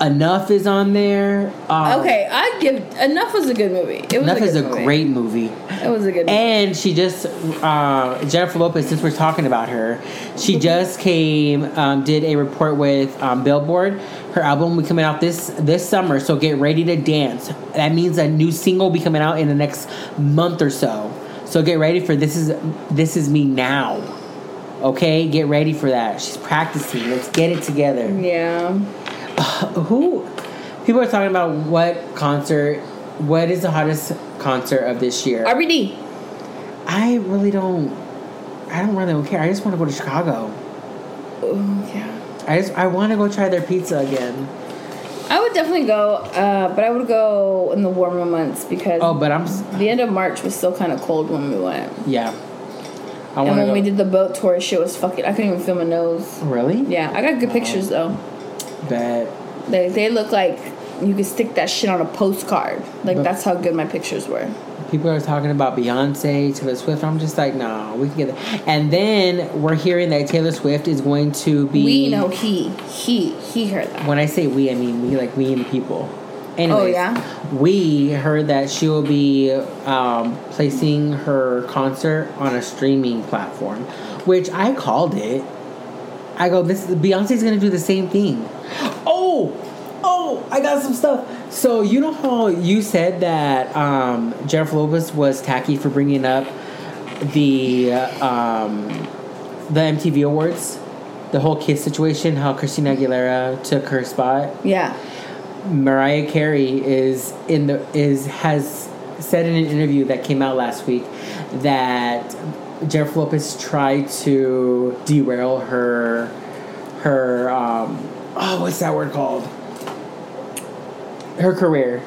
Enough is on there. Um, Okay, I give enough was a good movie. It was Enough a good is a movie. great movie. It was a good. movie. And she just uh, Jennifer Lopez. Since we're talking about her, she just came um, did a report with um, Billboard. Her album will be coming out this this summer, so get ready to dance. That means a new single will be coming out in the next month or so. So get ready for this is this is me now. Okay, get ready for that. She's practicing. Let's get it together. yeah. Who people are talking about what concert? What is the hottest concert of this year? RBD. I really don't. I don't really care. I just want to go to Chicago. Oh, yeah. I just I want to go try their pizza again. I would definitely go, uh, but I would go in the warmer months because Oh, but I'm the end of March was still kind of cold when we went. yeah. I And when go. we did the boat tour, shit was fucking. I couldn't even feel my nose. really? Yeah, I got good pictures though. Bet. They they look like you could stick that shit on a postcard. Like But- that's how good my pictures were. People are talking about Beyonce, Taylor Swift. I'm just like, no, we can get that. And then we're hearing that Taylor Swift is going to be. We know he he he heard that. When I say we, I mean we, like me and the people. Anyways, Oh, yeah? We heard that she will be um, placing her concert on a streaming platform, which I called it. I go, this Beyonce's gonna do the same thing. Oh, oh, I got some stuff. So you know how you said that um, Jennifer Lopez was tacky for bringing up the um, the MTV Awards, the whole kiss situation, how Christina Aguilera took her spot. Yeah. Mariah Carey is in the is has said in an interview that came out last week that Jennifer Lopez tried to derail her her um oh what's that word called her career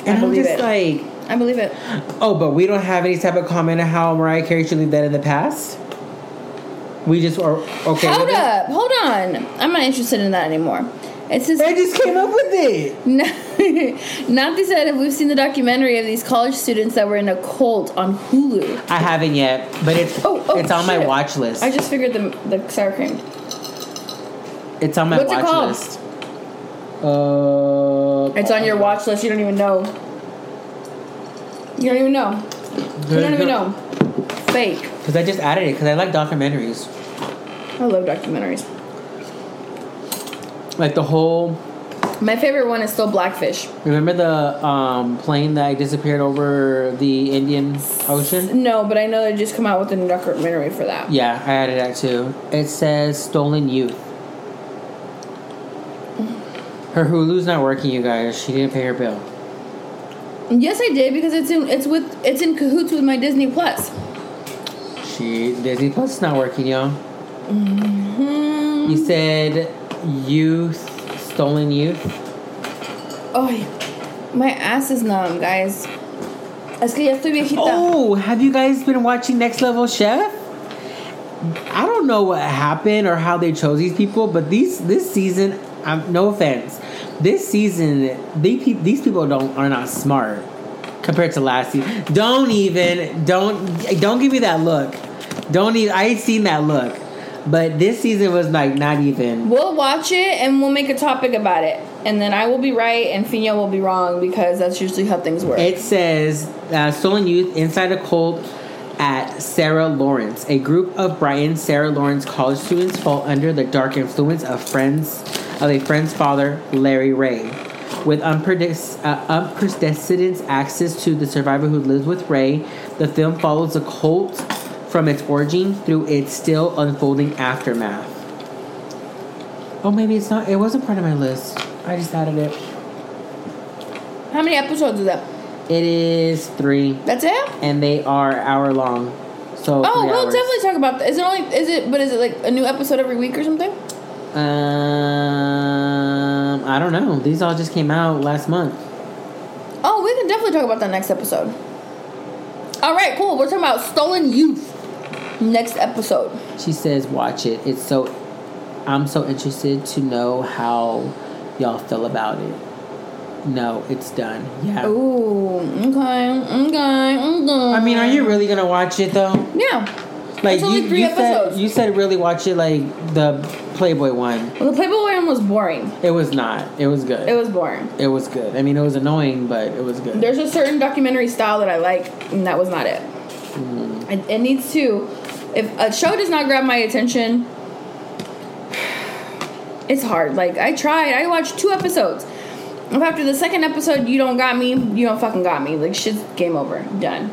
and I I'm believe just it. like I believe it. oh but we don't have any type of comment on how Mariah Carey should leave that in the past we just are okay Hold up. Hold on. I'm not interested in that anymore. it's just I just came up with it Nati said we've seen the documentary of these college students that were in a cult on Hulu. I haven't yet but it's Oh, oh, it's on my watch list I just figured the the sour cream. It's on my What's it watch called? list. Uh, It's on your watch list. You don't even know. You don't even know. You don't even know. Fake. Because I just added it because I like documentaries. I love documentaries. Like the whole. My favorite one is still Blackfish. Remember the um, plane that disappeared over the Indian Ocean? No, but I know they just come out with a new documentary for that. Yeah, I added that too. It says Stolen Youth. Her Hulu's not working, you guys. She didn't pay her bill. Yes, I did because it's in it's with it's in cahoots with my Disney Plus. She Disney Plus is not working, y'all. Mm-hmm. You said Youth, Stolen Youth. Oh, my ass is numb, guys. Es que ya estoy viejita. Oh, have you guys been watching Next Level Chef? I don't know what happened or how they chose these people, but these this season, um, no offense, this season these these people don't are not smart compared to last season. Don't even don't don't give me that look. Don't even. I ain't seen that look, but this season was like not even. We'll watch it and we'll make a topic about it. And then I will be right and Fina will be wrong because that's usually how things work. It says uh, Stolen Youth inside a cult at Sarah Lawrence. A group of Brighton Sarah Lawrence college students fall under the dark influence of friends of a friend's father, Larry Ray. With uh, unprecedented access to the survivor who lives with Ray, the film follows the cult from its origin through its still unfolding aftermath. Oh, maybe it's not. It wasn't part of my list. I just added it. how many episodes is that? It is three. That's it? and they are hour long. So Oh, we'll hours. definitely talk about that. Is it only is it but is it like a new episode every week or something? Um, I don't know. These all just came out last month. Oh, we can definitely talk about that next episode. All right, cool. We're talking about stolen youth. Next episode. She says, "Watch it. It's so. I'm so interested to know how y'all feel about it. No, it's done. Yeah. Ooh, okay, okay, okay. I mean, are you really gonna watch it though? Yeah. Like It's only you, three you episodes. said, you said really watch it like the Playboy one. Well, the Playboy one was boring. It was not. It was good. It was boring. It was good. I mean, it was annoying, but it was good. There's a certain documentary style that I like, and that was not it. Hmm. It, it needs to. If a show does not grab my attention, it's hard. Like I tried. I watched two episodes. If after the second episode you don't got me, you don't fucking got me. Like shit's game over. Done.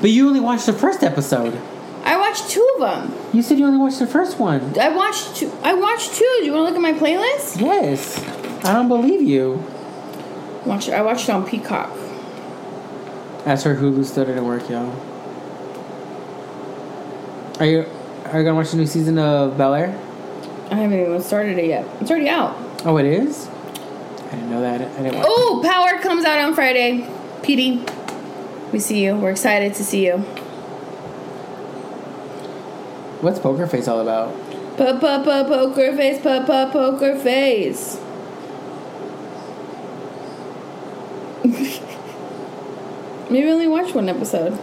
But you only watched the first episode. I watched two of them. You said you only watched the first one. I watched two. I watched two. Do you want to look at my playlist? Yes. I don't believe you. Watch. I watched it on Peacock. That's her Hulu still didn't work, y'all. Are you are you gonna watch the new season of Bel Air? I haven't even started it yet. It's already out. Oh, it is. I didn't know that. I didn't. Oh, Power comes out on Friday. PD, we see you. We're excited to see you. What's Poker Face all about? Pa pa pa poker face, pa pa poker face. Maybe only watch one episode.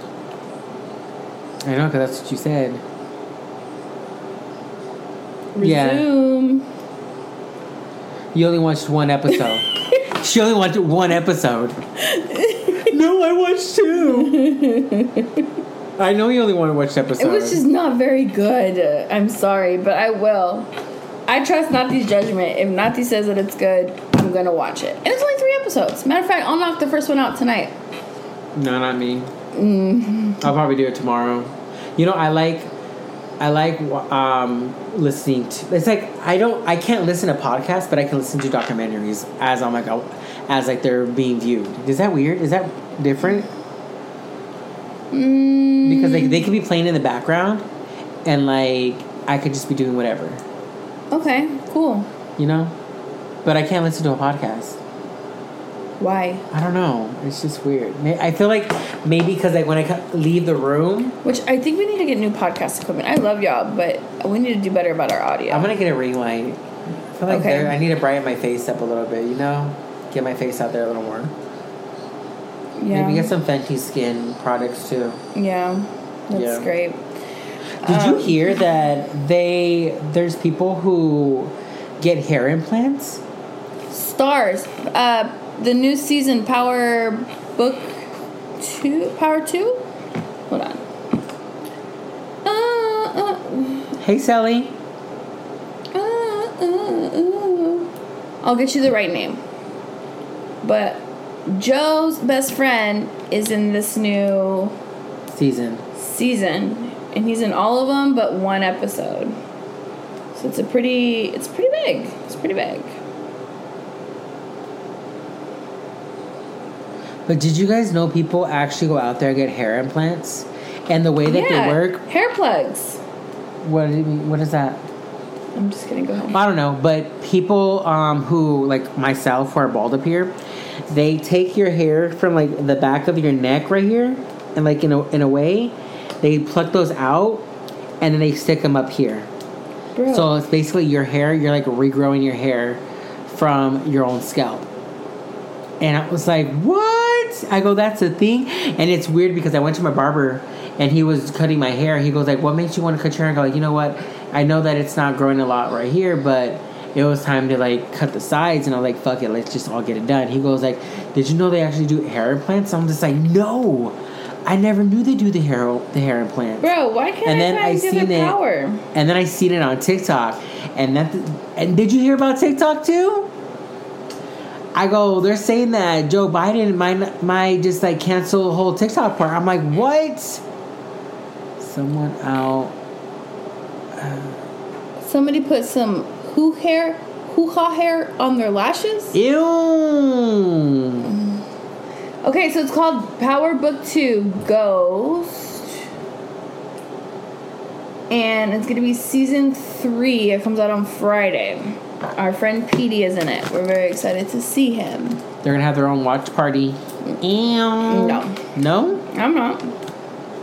I know, because that's what you said. Yeah. You only watched one episode. she only watched one episode. no, I watched two. I know you only want to watch the episode. It was just not very good. Uh, I'm sorry, but I will. I trust Nati's judgment. If Nati says that it's good, I'm gonna watch it. And it's only three episodes. Matter of fact, I'll knock the first one out tonight. No, not me. Mm-hmm. I'll probably do it tomorrow. You know, I like I like um, listening to. It's like I don't. I can't listen to podcasts, but I can listen to documentaries as I'm like as like they're being viewed. Is that weird? Is that different? Mm, Because like they could be playing in the background, and like I could just be doing whatever, okay, cool. you know. But I can't listen to a podcast. Why? I don't know. It's just weird. I feel like maybe because like when I leave the room, Which I think we need to get new podcast equipment. I love y'all, but we need to do better about our audio. I'm gonna get a ring light. I feel like Okay. I need to brighten my face up a little bit. You know, get my face out there a little more. yeah. Maybe get some Fenty skin products too. Yeah. That's Yeah. great. Did you Um, hear that they there's people who get hair implants? Stars. Uh, the new season, Power Book Two, Power Two. Hold on. Uh, uh, Hey Sally, uh, uh, uh. I'll get you the right name. But Joe's best friend is in this new season. season, and he's in all of them but one episode. So it's a pretty, it's pretty big. It's pretty big. But did you guys know people actually go out there and get hair implants? And the way that yeah, they work, hair plugs. what do you mean- what is that? I'm just gonna go home. I don't know, but people um, who like myself who are bald up here, they take your hair from like the back of your neck right here, and like in a in a way, they pluck those out, and then they stick them up here. Bro. So it's basically your hair. You're like regrowing your hair from your own scalp. And I was like, what? I go, that's a thing. And it's weird because I went to my barber and he was cutting my hair. He goes like, what makes you want to cut your hair? I go like, you know what? I know that it's not growing a lot right here, but it was time to like cut the sides. And I'm like, fuck it, let's just all get it done. He goes like, did you know they actually do hair implants? I'm just like, no. I never knew they do the hair the hair implants. Bro, why can't And I then I seen it- power? And then I seen it on TikTok, and that. And did you hear about TikTok too? I go. They're saying that Joe Biden might might just like cancel the whole TikTok part. I'm like, what? Someone out. Somebody put some who hair, hoo ha hair on their lashes. Ew. Okay, so it's called Power Book Two Ghost, and it's gonna be season three. It comes out on Friday. Our friend Petey is in it. We're very excited to see him. They're gonna have their own watch party. Ew. No. No. I'm not,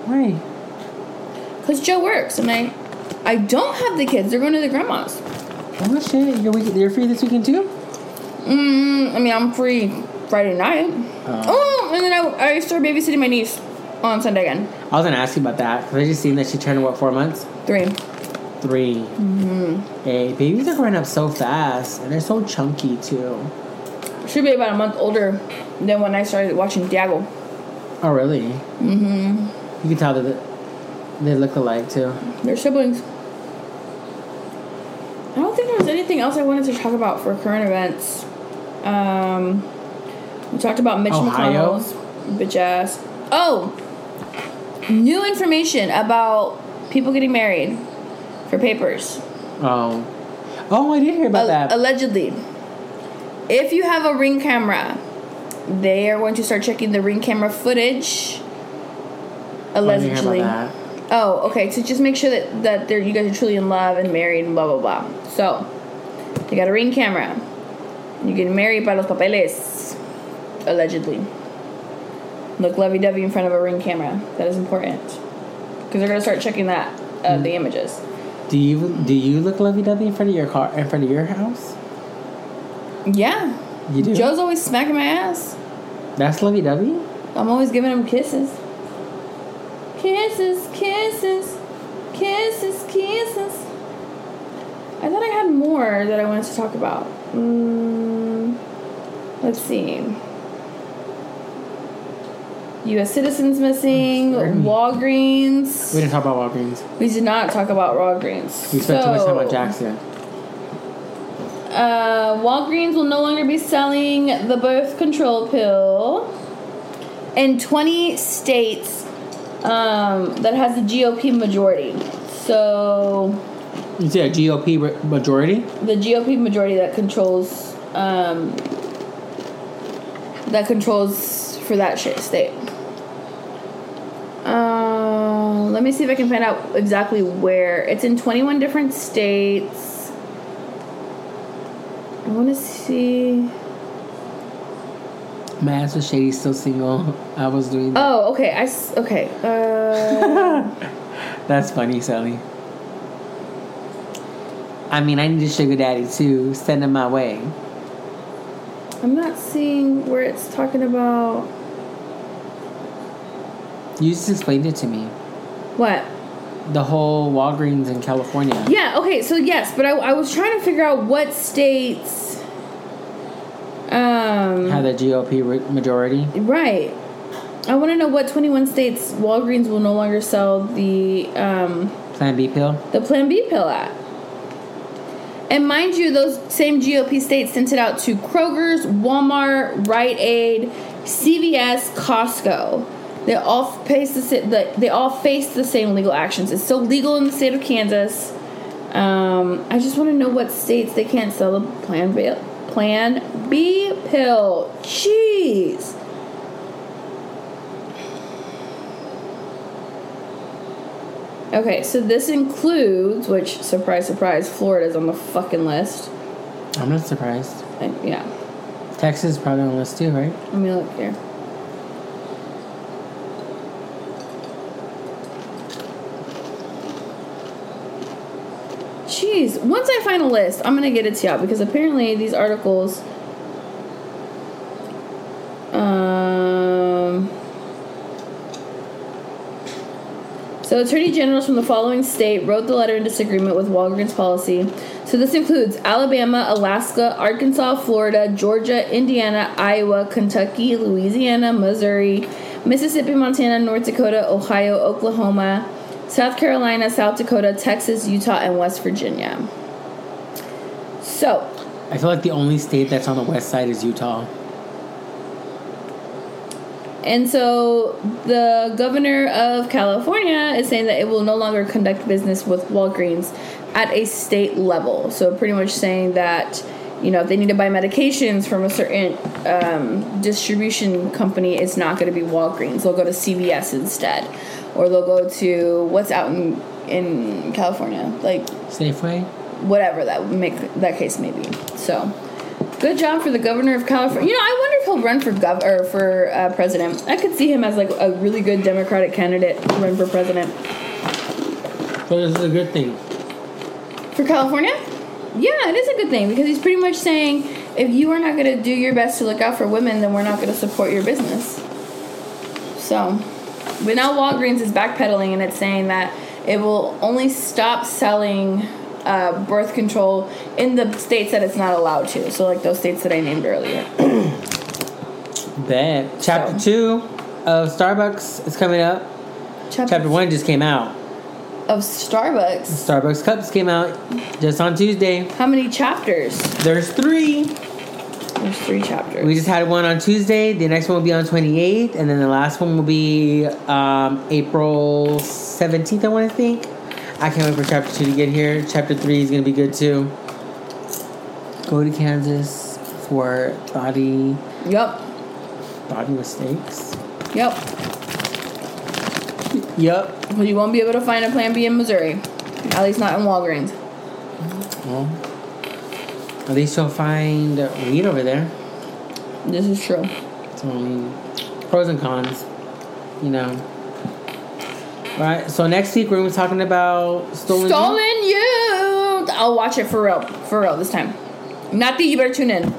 Why? cause Joe works, and I, I don't have the kids. They're going to the grandma's. Oh shit! You're week- you're free this weekend too. Mm, I mean, I'm free Friday night. Oh, and then I, I started babysitting my niece on Sunday again. I was gonna ask you about that because I just seen that she turned what four months. Three. 3 Mm-hmm. Hey, babies are growing up so fast, and they're so chunky too. Should be about a month older than when I started watching Diago. Oh, really? Mm-hmm. You can tell that they- they look alike too. They're siblings. I don't think there was anything else I wanted to talk about for current events. Um, we talked about Mitch Ohio? McConnell's bitch ass. Oh, new information about people getting married for papers. Oh, oh, I did hear about Al- that. Allegedly, if you have a ring camera, they are going to start checking the ring camera footage. I didn't hear Allegedly. Oh, okay. So just make sure that that they're, you guys are truly in love and married and blah blah blah. So, you got a ring camera. You get married by los papeles, allegedly. Look lovey-dovey in front of a ring camera. That is important because they're gonna start checking that uh, the images. Do you do you look lovey-dovey in front of your car in front of your house? Yeah, You do. Joe's always smacking my ass. That's lovey-dovey. I'm always giving him kisses. Kisses, kisses, kisses, kisses. I thought I had more that I wanted to talk about. Mm, let's see. U.S. citizens missing. Walgreens. We didn't talk about Walgreens. We did not talk about Walgreens. We spent too much time on Jackson. Uh, Walgreens will no longer be selling the birth control pill. In 20 states um, that has the GOP majority. So Is see a GOP majority? the GOP majority that controls um, that controls for that shit state. Uh, let me see if I can find out exactly where. It's in 21 different states. I want to see. My ass was shady, still single. I was doing that. Oh, okay. I okay. Uh, That's funny, Sally. I mean, I need a sugar daddy too. Send him my way. I'm not seeing where it's talking about You just explained it to me. What. The whole Walgreens in California. Yeah, okay, so yes, but I, I was trying to figure out what states. Um, Had the GOP majority. right. I want to know what 21 states Walgreens will no longer sell the um, Plan B pill. the Plan B pill at. And mind you, those same GOP states sent it out to Kroger's, Walmart, Rite Aid, CVS, Costco. They all face the, they all face the same legal actions. It's still legal in the state of Kansas. Um, I just want to know what states they can't sell the Plan B Plan B pill. Jeez. Okay, so this includes, which surprise, surprise, Florida's on the fucking list. I'm not surprised. Yeah, Texas is probably on the list too, right? let me look here. Jeez, once I find a list, I'm gonna get it to y'all because apparently these articles. Um. So, attorney generals from the following state wrote the letter in disagreement with Walgreens policy. So, this includes Alabama, Alaska, Arkansas, Florida, Georgia, Indiana, Iowa, Kentucky, Louisiana, Missouri, Mississippi, Montana, North Dakota, Ohio, Oklahoma, South Carolina, South Dakota, Texas, Utah, and West Virginia. So, I feel like the only state that's on the west side is Utah. And so the governor of California is saying that it will no longer conduct business with Walgreens at a state level. So pretty much saying that, you know, if they need to buy medications from a certain um, distribution company, it's not going to be Walgreens. They'll go to CVS instead, or they'll go to what's out in in California, like Safeway. Whatever that make that case may be. So, good job for the governor of California. You know, I wonder if he'll run for gov or for uh, president. I could see him as like a really good Democratic candidate to run for president So this is a good thing. for California. Yeah, it is a good thing because he's pretty much saying if you are not going to do your best to look out for women, then we're not going to support your business. So, but now Walgreens is backpedaling and it's saying that it will only stop selling uh, birth control in the states that it's not allowed to. So, like those states that I named earlier. Bet. Chapter two of Starbucks is coming up. Chapter one just came out. of Starbucks. Starbucks cups came out just on Tuesday. How many chapters? There's three. There's three chapters. We just had one on Tuesday. The next one will be on 28th, and then the last one will be um, April 17th. I want to think. I can't wait for chapter two to get here. Chapter three is gonna be good too. Go to Kansas for body Yep. body mistakes. Yep. Yep. But you won't be able to find a Plan B in Missouri. At least not in Walgreens. Well, at least you'll find weed over there. This is true. So I mean, pros and cons, you know. Right. So next week we're gonna be talking about stolen. Stolen Youth. I'll watch it for real. For real this time. Not that you better tune in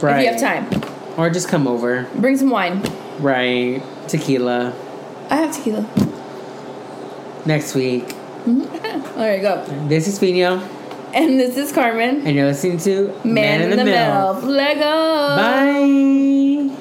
Right. if you have time. Or just come over. Bring some wine. Right. Tequila. I have tequila. Next week. Mm-hmm. There you go. This is Fino, And this is Carmen. and you're listening to Man, in the, Mill. Lego. Bye.